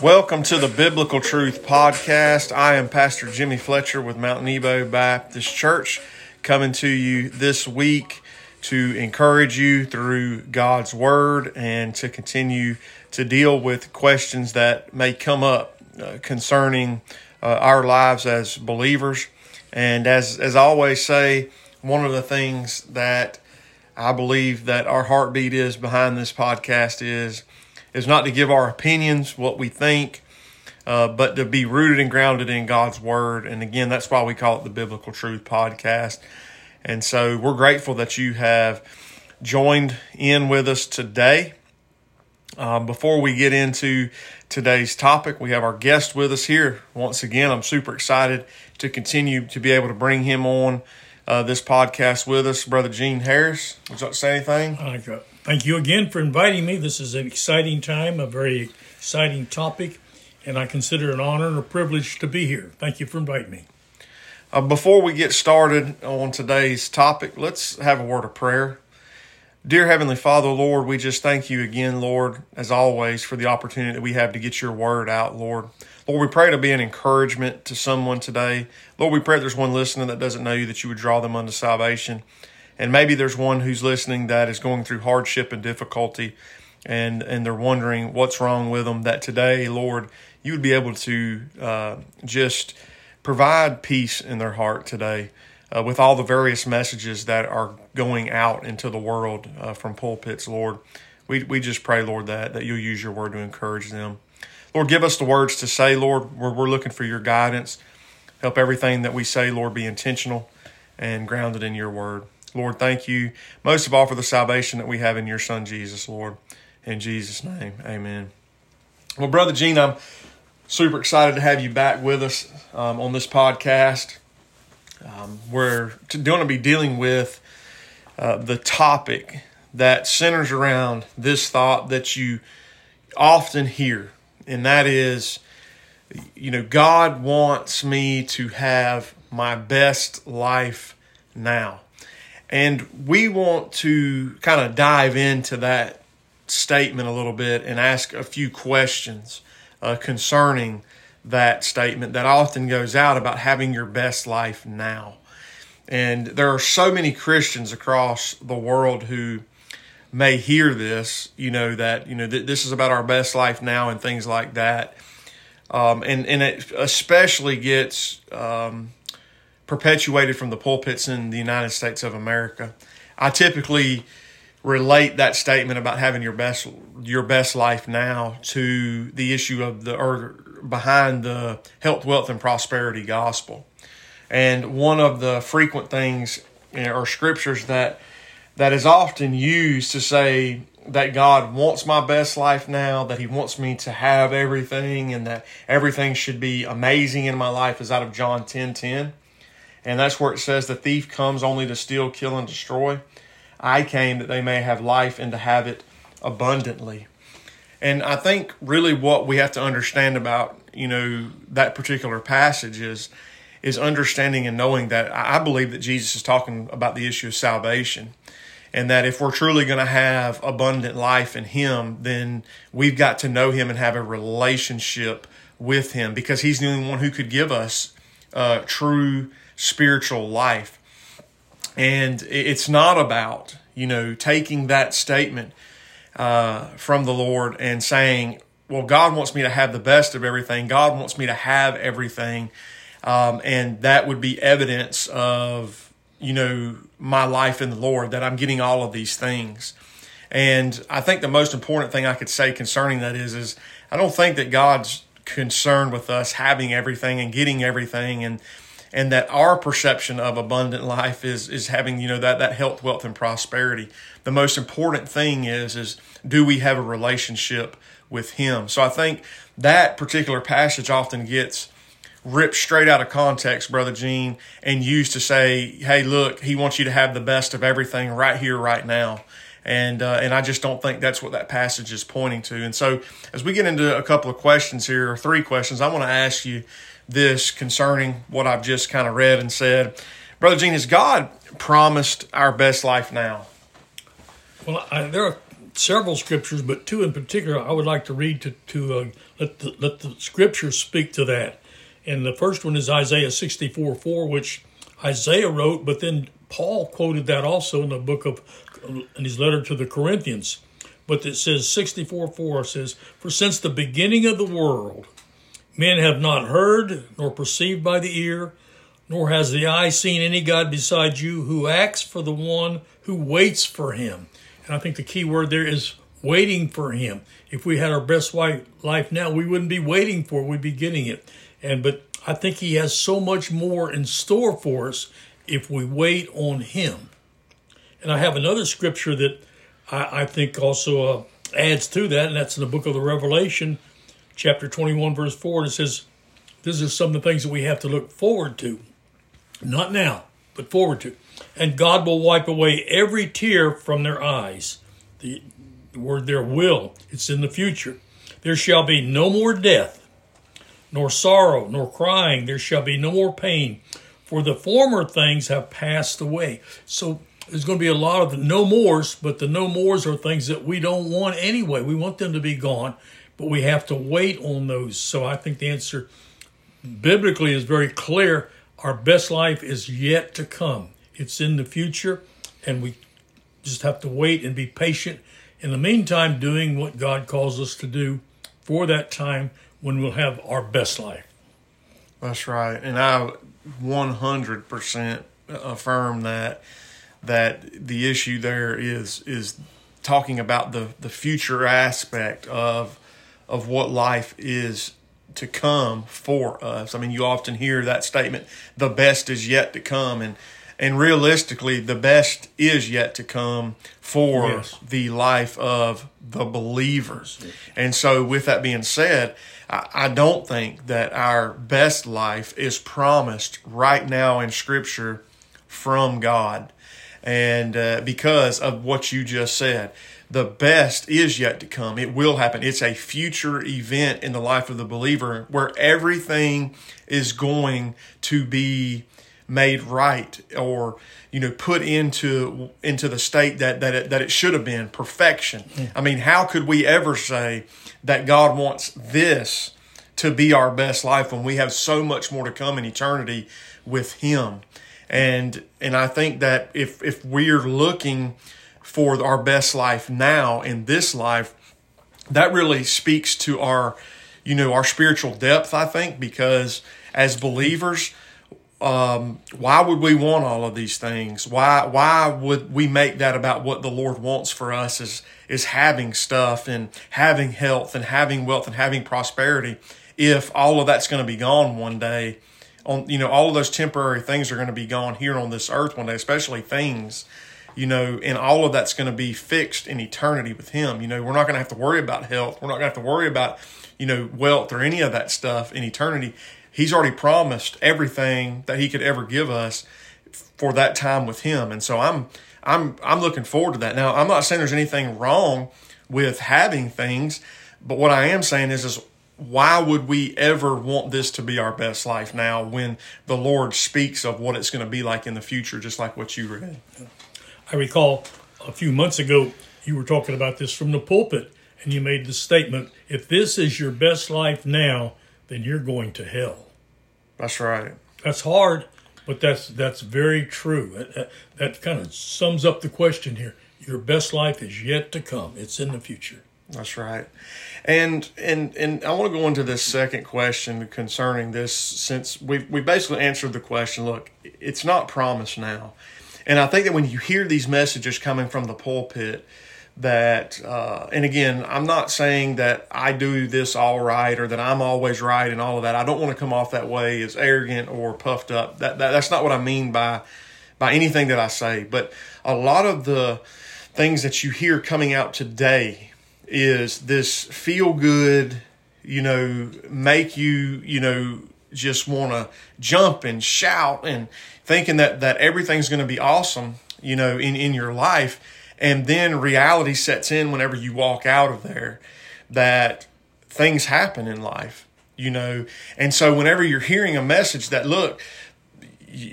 Welcome to the Biblical Truth Podcast. I am Pastor Jimmy Fletcher with Mount Nebo Baptist Church, coming to you this week to encourage you through God's Word and to continue to deal with questions that may come up uh, concerning uh, our lives as believers. And as, as I always say, one of the things that I believe that our heartbeat is behind this podcast is is not to give our opinions, what we think, uh, but to be rooted and grounded in God's Word. And again, that's why we call it the Biblical Truth Podcast. And so we're grateful that you have joined in with us today. Um, before we get into today's topic, we have our guest with us here. Once again, I'm super excited to continue to be able to bring him on uh, this podcast with us. Brother Gene Harris, would you like to say anything? Thank you again for inviting me. This is an exciting time, a very exciting topic, and I consider it an honor and a privilege to be here. Thank you for inviting me. Uh, before we get started on today's topic, let's have a word of prayer. Dear Heavenly Father, Lord, we just thank you again, Lord, as always, for the opportunity that we have to get your word out, Lord. Lord, we pray to be an encouragement to someone today. Lord, we pray there's one listening that doesn't know you, that you would draw them unto salvation. And maybe there's one who's listening that is going through hardship and difficulty and, and they're wondering what's wrong with them, that today, Lord, you would be able to uh, just provide peace in their heart today uh, with all the various messages that are going out into the world uh, from pulpits, Lord. We, we just pray, Lord, that, that you'll use your word to encourage them. Lord, give us the words to say, Lord. We're, we're looking for your guidance. Help everything that we say, Lord, be intentional and grounded in your word. Lord, thank you most of all for the salvation that we have in your Son, Jesus, Lord. In Jesus' name, amen. Well, Brother Gene, I'm super excited to have you back with us um, on this podcast. Um, we're going to be dealing with uh, the topic that centers around this thought that you often hear, and that is, you know, God wants me to have my best life now. And we want to kind of dive into that statement a little bit and ask a few questions uh, concerning that statement that often goes out about having your best life now. And there are so many Christians across the world who may hear this, you know, that, you know, th- this is about our best life now and things like that. Um, and, and it especially gets um, perpetuated from the pulpits in the United States of America. I typically relate that statement about having your best your best life now to the issue of the or behind the health, wealth, and prosperity gospel. And one of the frequent things or scriptures that that is often used to say that God wants my best life now, that He wants me to have everything, and that everything should be amazing in my life is out of John 10 10. And that's where it says, The thief comes only to steal, kill, and destroy. I came that they may have life and to have it abundantly. And I think really what we have to understand about, you know, that particular passage is is understanding and knowing that I believe that Jesus is talking about the issue of salvation. And that if we're truly going to have abundant life in Him, then we've got to know Him and have a relationship with Him because He's the only one who could give us uh, true spiritual life. And it's not about, you know, taking that statement uh, from the Lord and saying, well, God wants me to have the best of everything. God wants me to have everything. Um, and that would be evidence of, you know, my life in the Lord, that I'm getting all of these things. And I think the most important thing I could say concerning that is, is I don't think that God's concerned with us having everything and getting everything and and that our perception of abundant life is is having you know that that health wealth and prosperity the most important thing is is do we have a relationship with him so i think that particular passage often gets ripped straight out of context brother gene and used to say hey look he wants you to have the best of everything right here right now and uh, and I just don't think that's what that passage is pointing to. And so, as we get into a couple of questions here, or three questions, I want to ask you this concerning what I've just kind of read and said. Brother Gene, has God promised our best life now? Well, I, there are several scriptures, but two in particular I would like to read to, to uh, let, the, let the scriptures speak to that. And the first one is Isaiah 64 4, which Isaiah wrote, but then Paul quoted that also in the book of, in his letter to the Corinthians. But it says 64 4 says, For since the beginning of the world, men have not heard, nor perceived by the ear, nor has the eye seen any God beside you who acts for the one who waits for him. And I think the key word there is waiting for him. If we had our best life now, we wouldn't be waiting for it, we'd be getting it. And but I think he has so much more in store for us if we wait on him. And I have another scripture that I, I think also uh, adds to that, and that's in the book of the Revelation, chapter 21, verse 4. And it says, This is some of the things that we have to look forward to. Not now, but forward to. And God will wipe away every tear from their eyes. The, the word there will, it's in the future. There shall be no more death, nor sorrow, nor crying. There shall be no more pain, for the former things have passed away. So there's going to be a lot of the no mores, but the no mores are things that we don't want anyway. We want them to be gone, but we have to wait on those. So I think the answer biblically is very clear our best life is yet to come. It's in the future, and we just have to wait and be patient. In the meantime, doing what God calls us to do for that time when we'll have our best life. That's right. And I 100% affirm that that the issue there is is talking about the the future aspect of of what life is to come for us. I mean, you often hear that statement, the best is yet to come. And, and realistically, the best is yet to come for yes. the life of the believers. Yes. And so, with that being said, I, I don't think that our best life is promised right now in Scripture from God. And uh, because of what you just said, the best is yet to come. It will happen. It's a future event in the life of the believer where everything is going to be made right or you know put into into the state that that it, that it should have been perfection. Mm. I mean, how could we ever say that God wants this to be our best life when we have so much more to come in eternity with him? And and I think that if if we're looking for our best life now in this life, that really speaks to our, you know, our spiritual depth, I think, because as believers, um, why would we want all of these things? Why why would we make that about what the Lord wants for us is is having stuff and having health and having wealth and having prosperity if all of that's going to be gone one day on you know all of those temporary things are going to be gone here on this earth one day especially things you know, and all of that's going to be fixed in eternity with Him. You know, we're not going to have to worry about health. We're not going to have to worry about, you know, wealth or any of that stuff in eternity. He's already promised everything that He could ever give us for that time with Him. And so I'm, I'm, I'm looking forward to that. Now, I'm not saying there's anything wrong with having things, but what I am saying is, is why would we ever want this to be our best life now when the Lord speaks of what it's going to be like in the future, just like what you read? I recall a few months ago you were talking about this from the pulpit, and you made the statement if this is your best life now, then you're going to hell. That's right. That's hard, but that's that's very true. That, that kind of sums up the question here. Your best life is yet to come. It's in the future. That's right. And and and I want to go into this second question concerning this since we we basically answered the question, look, it's not promised now. And I think that when you hear these messages coming from the pulpit, that uh, and again i'm not saying that i do this all right or that i'm always right and all of that. I don't want to come off that way as arrogant or puffed up. That, that that's not what i mean by by anything that i say. But a lot of the things that you hear coming out today is this feel good you know make you you know just want to jump and shout and thinking that that everything's going to be awesome, you know, in in your life, and then reality sets in whenever you walk out of there that things happen in life, you know. And so whenever you're hearing a message that look,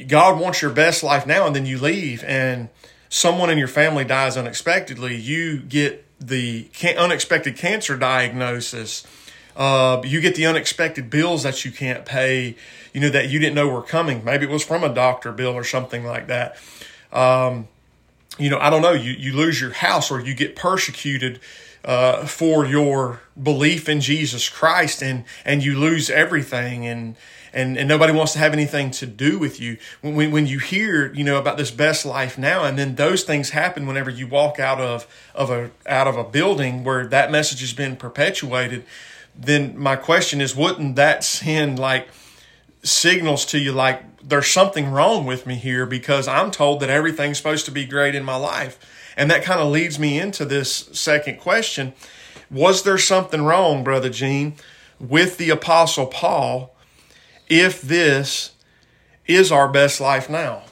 God wants your best life now, and then you leave, and someone in your family dies unexpectedly. You get the unexpected cancer diagnosis. Uh, you get the unexpected bills that you can't pay, you know, that you didn't know were coming. Maybe it was from a doctor bill or something like that. Um, you know, I don't know. You, you lose your house or you get persecuted uh, for your belief in Jesus Christ and, and you lose everything and, and, and nobody wants to have anything to do with you. When, when you hear, you know, about this best life now, and then those things happen whenever you walk out of, of a, out of a building where that message has been perpetuated, then my question is, wouldn't that send like signals to you like there's something wrong with me here because I'm told that everything's supposed to be great in my life? And that kind of leads me into this second question. Was there something wrong, Brother Gene, with the Apostle Paul if this is our best life now,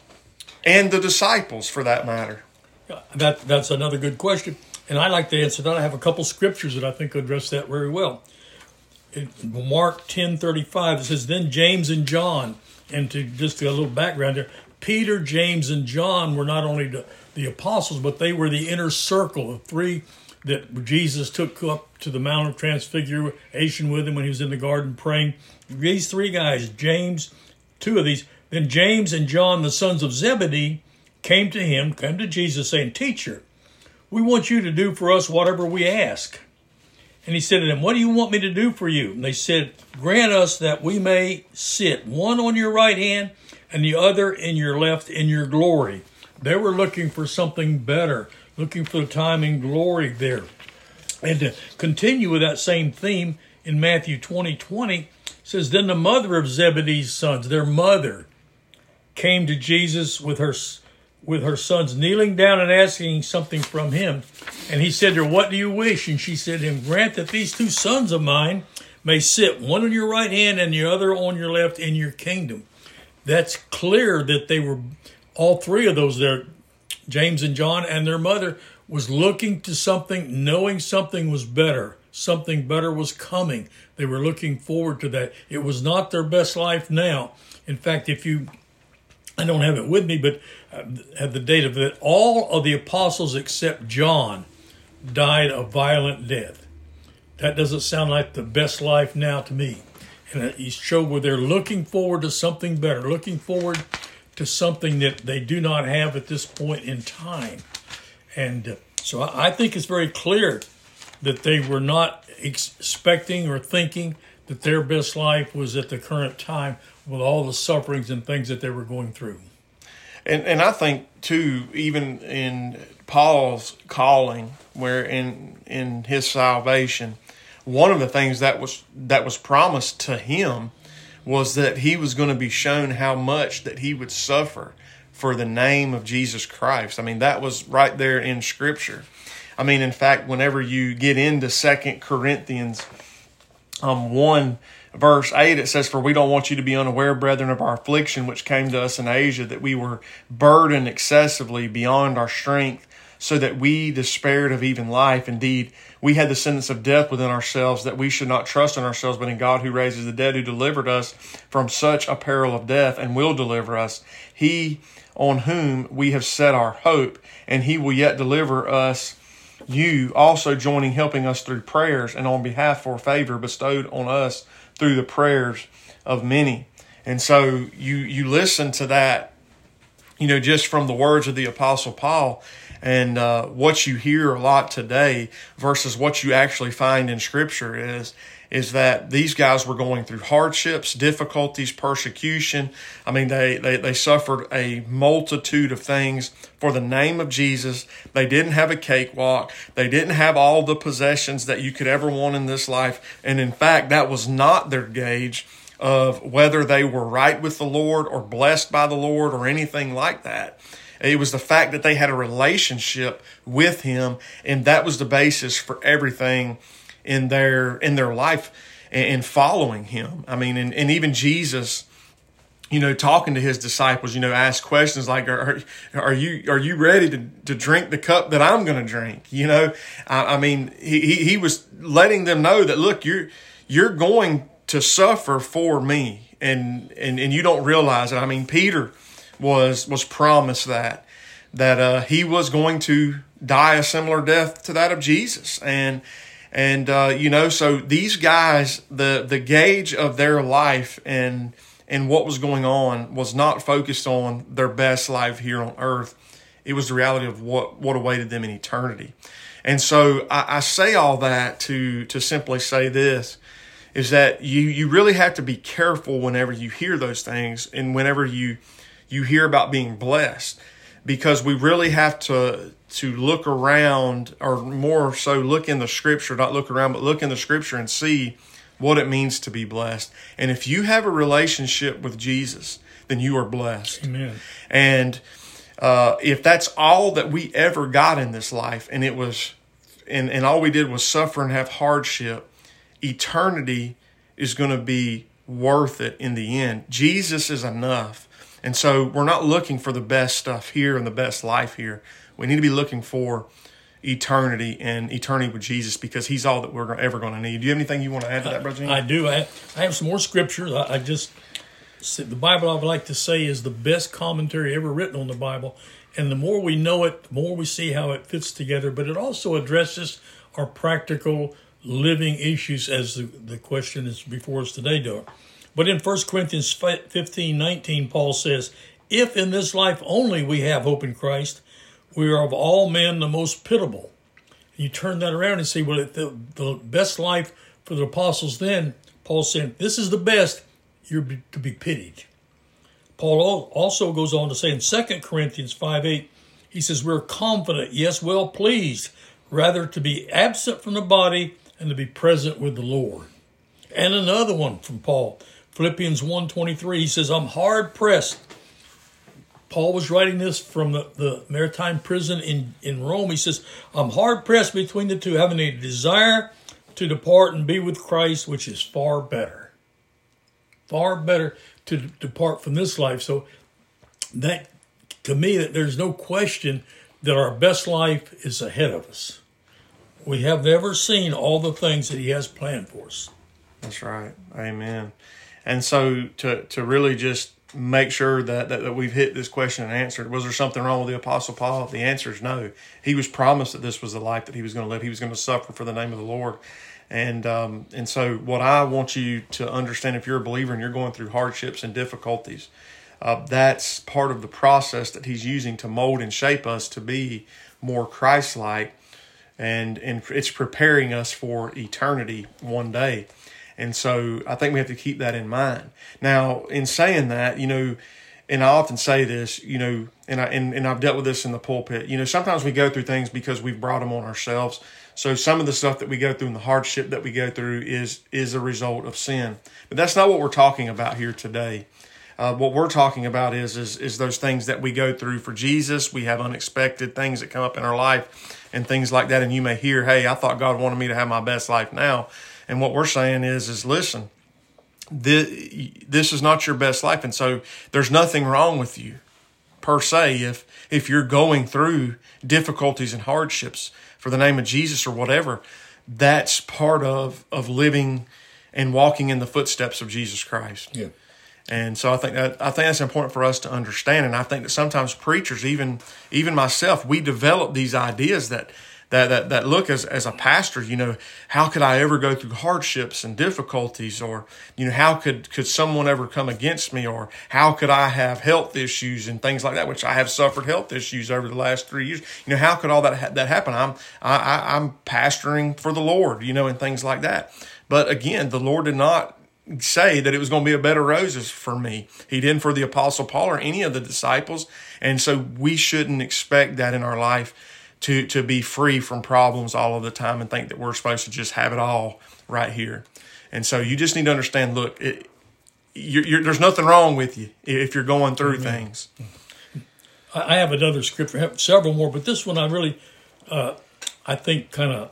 and the disciples for that matter? That that's another good question, and I like to answer that. I have a couple scriptures that I think address that very well. Mark ten thirty five, it says, "Then James and John." And to just a little background there, Peter, James, and John were not only the, the apostles, but they were the inner circle of three that Jesus took up to the Mount of Transfiguration with him when he was in the garden praying. These three guys, James, two of these, then James and John, the sons of Zebedee, came to him, came to Jesus saying, Teacher, we want you to do for us whatever we ask. And he said to them, What do you want me to do for you? And they said, Grant us that we may sit one on your right hand and the other in your left in your glory. They were looking for something better looking for the time and glory there. And to continue with that same theme in Matthew 20 20, says, Then the mother of Zebedee's sons, their mother, came to Jesus with her with her sons kneeling down and asking something from him. And he said to her, What do you wish? And she said to him, Grant that these two sons of mine may sit, one on your right hand and the other on your left in your kingdom. That's clear that they were all three of those there James and John and their mother was looking to something, knowing something was better. Something better was coming. They were looking forward to that. It was not their best life now. In fact, if you, I don't have it with me, but at the date of it, all of the apostles except John died a violent death. That doesn't sound like the best life now to me. And it showed where they're looking forward to something better, looking forward to something that they do not have at this point in time. And uh, so I think it's very clear that they were not expecting or thinking that their best life was at the current time with all the sufferings and things that they were going through. And and I think too, even in Paul's calling, where in in his salvation, one of the things that was that was promised to him was that he was going to be shown how much that he would suffer for the name of Jesus Christ. I mean, that was right there in Scripture. I mean, in fact, whenever you get into Second Corinthians um, 1, verse 8, it says, For we don't want you to be unaware, brethren, of our affliction which came to us in Asia, that we were burdened excessively beyond our strength, so that we despaired of even life. Indeed, we had the sentence of death within ourselves that we should not trust in ourselves, but in God who raises the dead, who delivered us from such a peril of death and will deliver us. He on whom we have set our hope, and he will yet deliver us. You also joining, helping us through prayers and on behalf for favor bestowed on us through the prayers of many. And so you you listen to that, you know, just from the words of the Apostle Paul, and uh, what you hear a lot today versus what you actually find in Scripture is is that these guys were going through hardships, difficulties, persecution. I mean, they, they, they suffered a multitude of things for the name of Jesus. They didn't have a cakewalk. They didn't have all the possessions that you could ever want in this life. And in fact, that was not their gauge of whether they were right with the Lord or blessed by the Lord or anything like that. It was the fact that they had a relationship with him, and that was the basis for everything in their in their life and, following him. I mean, and, and even Jesus you know, talking to his disciples, you know, ask questions like, "Are, are you are you ready to, to drink the cup that I'm going to drink?" You know, I, I mean, he, he was letting them know that look, you're you're going to suffer for me, and and and you don't realize it. I mean, Peter was was promised that that uh, he was going to die a similar death to that of Jesus, and and uh, you know, so these guys, the the gauge of their life and and what was going on was not focused on their best life here on earth. It was the reality of what what awaited them in eternity. And so I, I say all that to to simply say this is that you you really have to be careful whenever you hear those things and whenever you you hear about being blessed because we really have to to look around or more so look in the scripture not look around but look in the scripture and see what it means to be blessed. And if you have a relationship with jesus then you are blessed. Amen. and uh, if that's all that we ever got in this life and it was and, and all we did was suffer and have hardship eternity is going to be worth it in the end. Jesus is enough and so we're not looking for the best stuff here and the best life here. We need to be looking for eternity and eternity with Jesus because He's all that we're ever going to need. Do you have anything you want to add to that, Brother I do. I, have some more scriptures. I, I just the Bible. I would like to say is the best commentary ever written on the Bible, and the more we know it, the more we see how it fits together. But it also addresses our practical living issues, as the, the question is before us today, do but in 1 Corinthians 15 19, Paul says, If in this life only we have hope in Christ, we are of all men the most pitiable. You turn that around and say, Well, the, the best life for the apostles then, Paul said, This is the best, you're to be pitied. Paul also goes on to say in 2 Corinthians 5 8, he says, We're confident, yes, well pleased, rather to be absent from the body and to be present with the Lord. And another one from Paul, Philippians 1.23, he says, I'm hard pressed. Paul was writing this from the, the Mamertine prison in, in Rome. He says, I'm hard pressed between the two, having a desire to depart and be with Christ, which is far better. Far better to depart from this life. So that to me that there's no question that our best life is ahead of us. We have never seen all the things that he has planned for us. That's right. Amen. And so to to really just make sure that, that, that we've hit this question and answered. Was there something wrong with the Apostle Paul? The answer is no. He was promised that this was the life that he was going to live. He was going to suffer for the name of the Lord. And um, and so what I want you to understand, if you're a believer and you're going through hardships and difficulties, uh, that's part of the process that he's using to mold and shape us to be more Christ-like, and and it's preparing us for eternity one day. And so I think we have to keep that in mind. Now, in saying that, you know, and I often say this, you know, and I and, and I've dealt with this in the pulpit. You know, sometimes we go through things because we've brought them on ourselves. So some of the stuff that we go through and the hardship that we go through is is a result of sin. But that's not what we're talking about here today. Uh, what we're talking about is, is is those things that we go through for Jesus. We have unexpected things that come up in our life and things like that. And you may hear, "Hey, I thought God wanted me to have my best life now." And what we're saying is, is listen, this, this is not your best life. And so there's nothing wrong with you per se if, if you're going through difficulties and hardships for the name of Jesus or whatever. That's part of, of living and walking in the footsteps of Jesus Christ. Yeah. And so I think that I think that's important for us to understand. And I think that sometimes preachers, even even myself, we develop these ideas that that, that, that look as, as a pastor, you know, how could I ever go through hardships and difficulties or, you know, how could, could someone ever come against me or how could I have health issues and things like that, which I have suffered health issues over the last three years. You know, how could all that, ha- that happen? I'm, I, I, I'm pastoring for the Lord, you know, and things like that. But again, the Lord did not say that it was going to be a bed of roses for me. He didn't for the apostle Paul or any of the disciples. And so we shouldn't expect that in our life to to be free from problems all of the time and think that we're supposed to just have it all right here. And so you just need to understand. Look, it, you're, you're, there's nothing wrong with you if you're going through things. I have another scripture, I have several more, but this one I really, uh, I think, kind of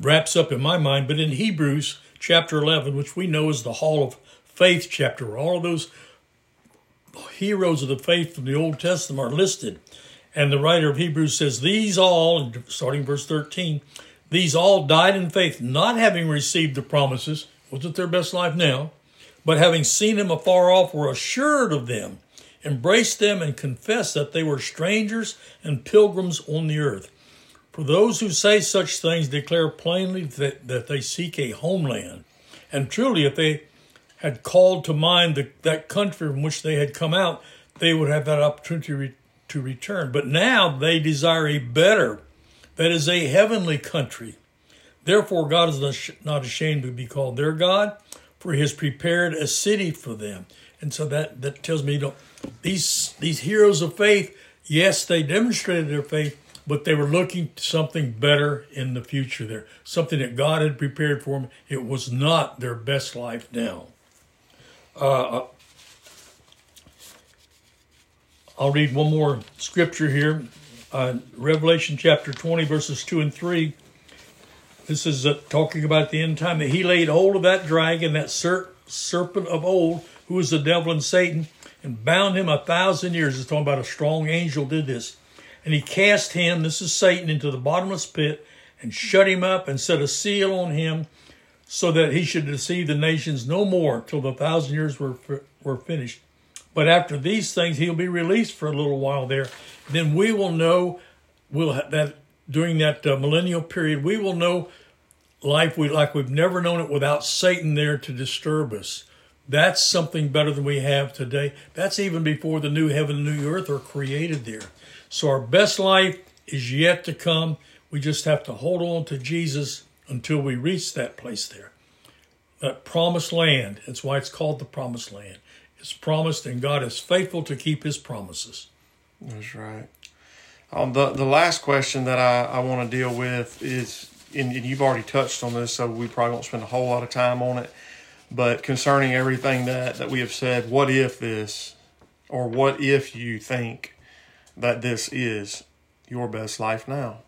wraps up in my mind. But in Hebrews chapter 11, which we know is the Hall of Faith chapter, where all of those heroes of the faith from the Old Testament are listed. And the writer of Hebrews says, These all, starting verse 13, these all died in faith, not having received the promises, wasn't their best life now, but having seen him afar off, were assured of them, embraced them, and confessed that they were strangers and pilgrims on the earth. For those who say such things declare plainly that, that they seek a homeland. And truly, if they had called to mind the, that country from which they had come out, they would have that opportunity to, return. But now they desire a better, that is a heavenly country. Therefore, God is not ashamed to be called their God, for He has prepared a city for them. And so that, that tells me, you know, these these heroes of faith, yes, they demonstrated their faith, but they were looking to something better in the future there, something that God had prepared for them. It was not their best life now. Uh, uh I'll read one more scripture here uh, Revelation chapter 20, verses 2 and 3. This is uh, talking about the end time that he laid hold of that dragon, that ser- serpent of old, who is the devil and Satan, and bound him a thousand years. It's talking about a strong angel did this. And he cast him, this is Satan, into the bottomless pit and shut him up and set a seal on him so that he should deceive the nations no more till the thousand years were, were finished. But after these things, he'll be released for a little while there. Then we will know we'll that during that uh, millennial period, we will know life we like we've never known it without Satan there to disturb us. That's something better than we have today. That's even before the new heaven and new earth are created there. So our best life is yet to come. We just have to hold on to Jesus until we reach that place there. That promised land. That's why it's called the promised land is promised, and God is faithful to keep his promises. That's right. Um, the, the last question that I, I want to deal with is, and you've already touched on this, so we probably won't spend a whole lot of time on it. But concerning everything that, that we have said, what if this, or what if you think that this is your best life now?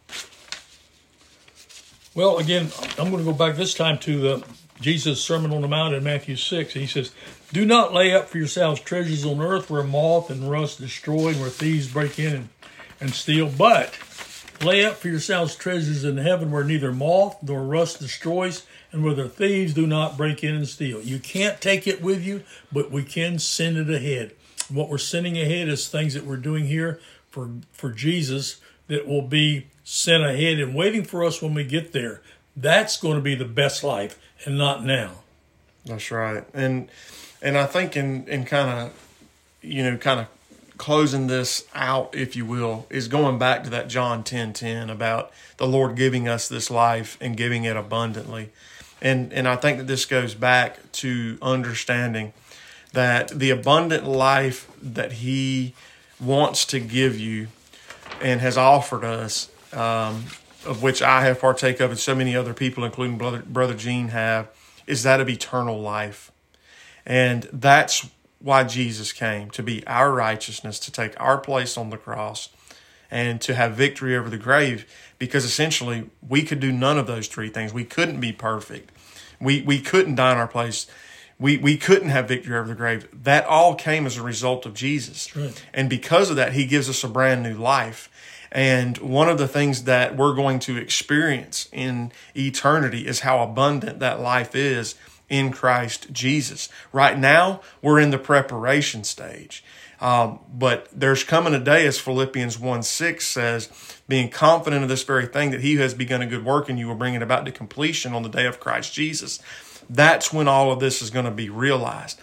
Well, again, I'm going to go back this time to the Jesus' Sermon on the Mount in Matthew 6. He says, Do not lay up for yourselves treasures on earth where moth and rust destroy and where thieves break in and, and steal, but lay up for yourselves treasures in heaven where neither moth nor rust destroys and where the thieves do not break in and steal. You can't take it with you, but we can send it ahead. What we're sending ahead is things that we're doing here for, for Jesus that will be sent ahead and waiting for us when we get there. That's going to be the best life and not now. That's right. And and I think in in kind of you know kind of closing this out if you will is going back to that John 10:10 10, about the Lord giving us this life and giving it abundantly. And and I think that this goes back to understanding that the abundant life that he wants to give you and has offered us um, of which I have partake of and so many other people, including Brother, Brother Gene, have, is that of eternal life. And that's why Jesus came to be our righteousness, to take our place on the cross, and to have victory over the grave. Because essentially, we could do none of those three things. We couldn't be perfect. We we couldn't die in our place. We we couldn't have victory over the grave. That all came as a result of Jesus. Right. And because of that, He gives us a brand new life. And one of the things that we're going to experience in eternity is how abundant that life is in Christ Jesus. Right now, we're in the preparation stage. Um, but there's coming a day, as Philippians 1 6 says, being confident of this very thing, that he who has begun a good work in you will bring it about to completion on the day of Christ Jesus. That's when all of this is going to be realized.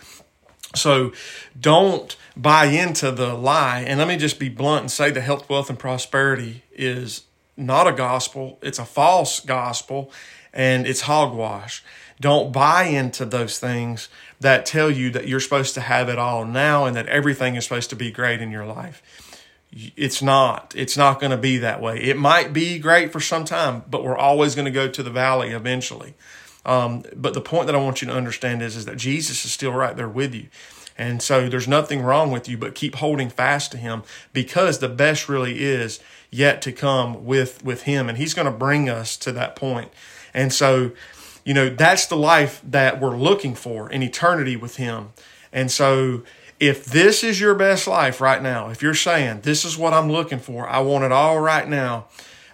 So don't buy into the lie. And let me just be blunt and say the health, wealth, and prosperity is not a gospel, it's a false gospel, and it's hogwash. Don't buy into those things that tell you that you're supposed to have it all now and that everything is supposed to be great in your life. It's not. It's not going to be that way. It might be great for some time, but we're always going to go to the valley eventually. Um, but the point that I want you to understand is, is that Jesus is still right there with you. And so there's nothing wrong with you, but keep holding fast to him because the best really is yet to come with, with him. And he's going to bring us to that point. And so, you know, that's the life that we're looking for in eternity with him. And so if this is your best life right now, if you're saying, this is what I'm looking for, I want it all right now,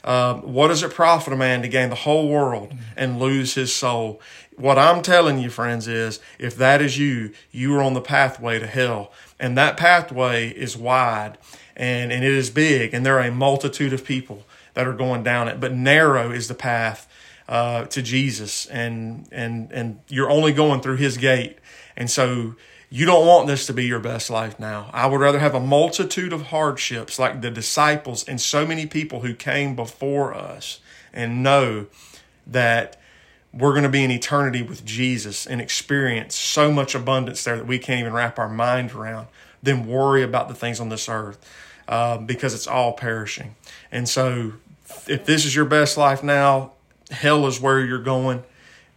Um, what does it profit a man to gain the whole world and lose his soul? What I'm telling you, friends, is if that is you, you are on the pathway to hell. And that pathway is wide and, and it is big, and there are a multitude of people that are going down it. But narrow is the path uh, to Jesus, and and and you're only going through His gate. And so you don't want this to be your best life now. I would rather have a multitude of hardships like the disciples and so many people who came before us and know that we're going to be in eternity with Jesus and experience so much abundance there that we can't even wrap our mind around then worry about the things on this earth uh, because it's all perishing. And so, if this is your best life now, hell is where you're going.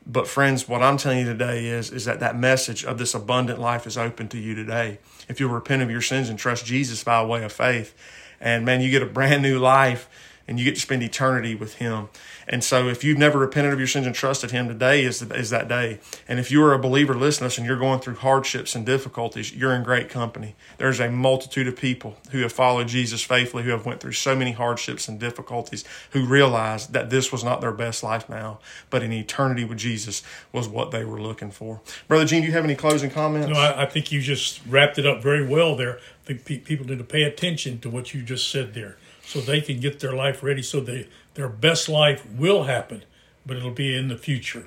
But friends, what I'm telling you today is is that that message of this abundant life is open to you today. If you repent of your sins and trust Jesus by way of faith, and man, you get a brand new life and you get to spend eternity with Him. And so, if you've never repented of your sins and trusted Him, today is, is that day. And if you are a believer listening to us and you're going through hardships and difficulties, you're in great company. There's a multitude of people who have followed Jesus faithfully, who have went through so many hardships and difficulties, who realized that this was not their best life now, but an eternity with Jesus was what they were looking for. Brother Gene, do you have any closing comments? No, I, I think you just wrapped it up very well there. I think pe- people need to pay attention to what you just said there so they can get their life ready so they their best life will happen, but it'll be in the future.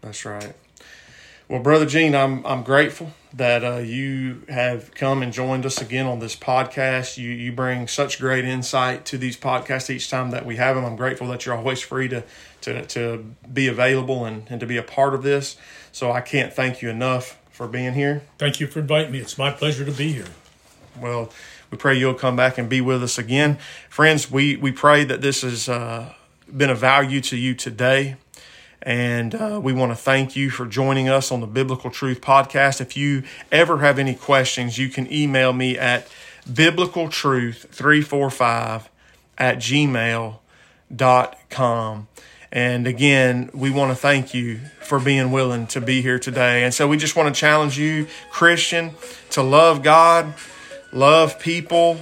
That's right. Well, brother Gene, I'm I'm grateful that uh, you have come and joined us again on this podcast. You you bring such great insight to these podcasts each time that we have them. I'm grateful that you're always free to to to be available and, and to be a part of this. So I can't thank you enough for being here. Thank you for inviting me. It's my pleasure to be here. Well, we pray you'll come back and be with us again, friends. We we pray that this has uh, been a value to you today. And uh, we want to thank you for joining us on the Biblical Truth Podcast. If you ever have any questions, you can email me at biblicaltruth345 at gmail.com. And again, we want to thank you for being willing to be here today. And so we just want to challenge you, Christian, to love God, love people,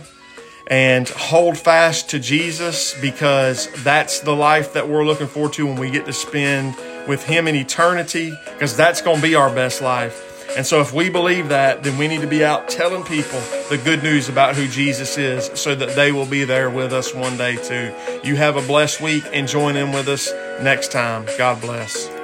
and hold fast to Jesus because that's the life that we're looking forward to when we get to spend with Him in eternity because that's going to be our best life. And so, if we believe that, then we need to be out telling people the good news about who Jesus is so that they will be there with us one day too. You have a blessed week and join in with us next time. God bless.